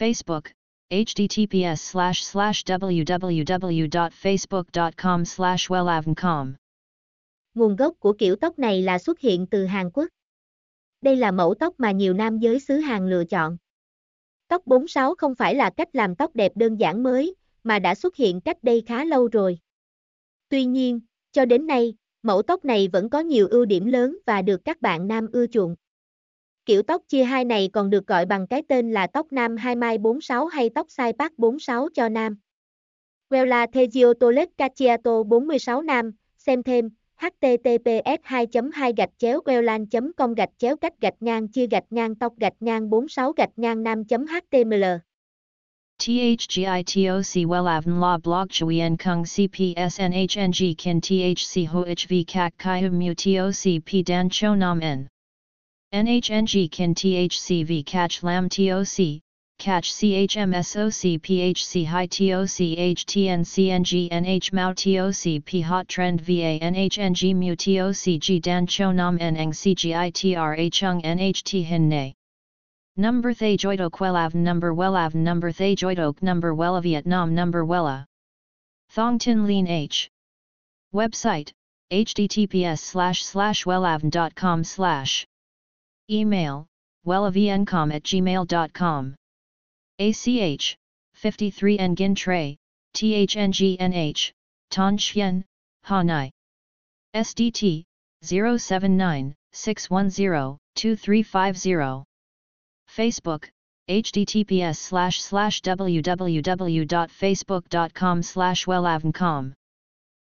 Facebook, https slash slash www.facebook.com slash wellavncom. Nguồn gốc của kiểu tóc này là xuất hiện từ Hàn Quốc. Đây là mẫu tóc mà nhiều nam giới xứ Hàn lựa chọn. Tóc 46 không phải là cách làm tóc đẹp đơn giản mới, mà đã xuất hiện cách đây khá lâu rồi. Tuy nhiên, cho đến nay, mẫu tóc này vẫn có nhiều ưu điểm lớn và được các bạn nam ưa chuộng. Kiểu tóc chia hai này còn được gọi bằng cái tên là tóc nam hai mai 46 hay tóc sai bác 46 cho nam. Wella Thegiotolet Cacciato 46 nam, xem thêm, https 2 2 gạch chéo wellan com gạch chéo cách gạch ngang chia gạch ngang tóc gạch ngang 46 gạch ngang nam html THGITOC Wellavn La Blog Chuyen Kung CPSNHNG Kin THC HOHV Kak Kai Mu TOC P Dan Cho Nam N NHNG kin THCV catch lam TOC, catch CHMSOC PHC high TOC HTN CNG NH TOC P hot trend VA NHNG mu TOC G dan cho nam n eng CGITRA chung NHT hin nay. Number Thay Joidok Wellav Number Wellav Number Thay Joidok Number Wella Vietnam Number Wella Thong Tin Lean H Website https slash slash wellavn.com slash Email, wellavncom at gmail.com. ACH, 53 Nguyen Tray, THNGNH, Ton Chien, Hanai. SDT, 079 610 2350. Facebook, https slash slash www.facebook.com slash wellavncom.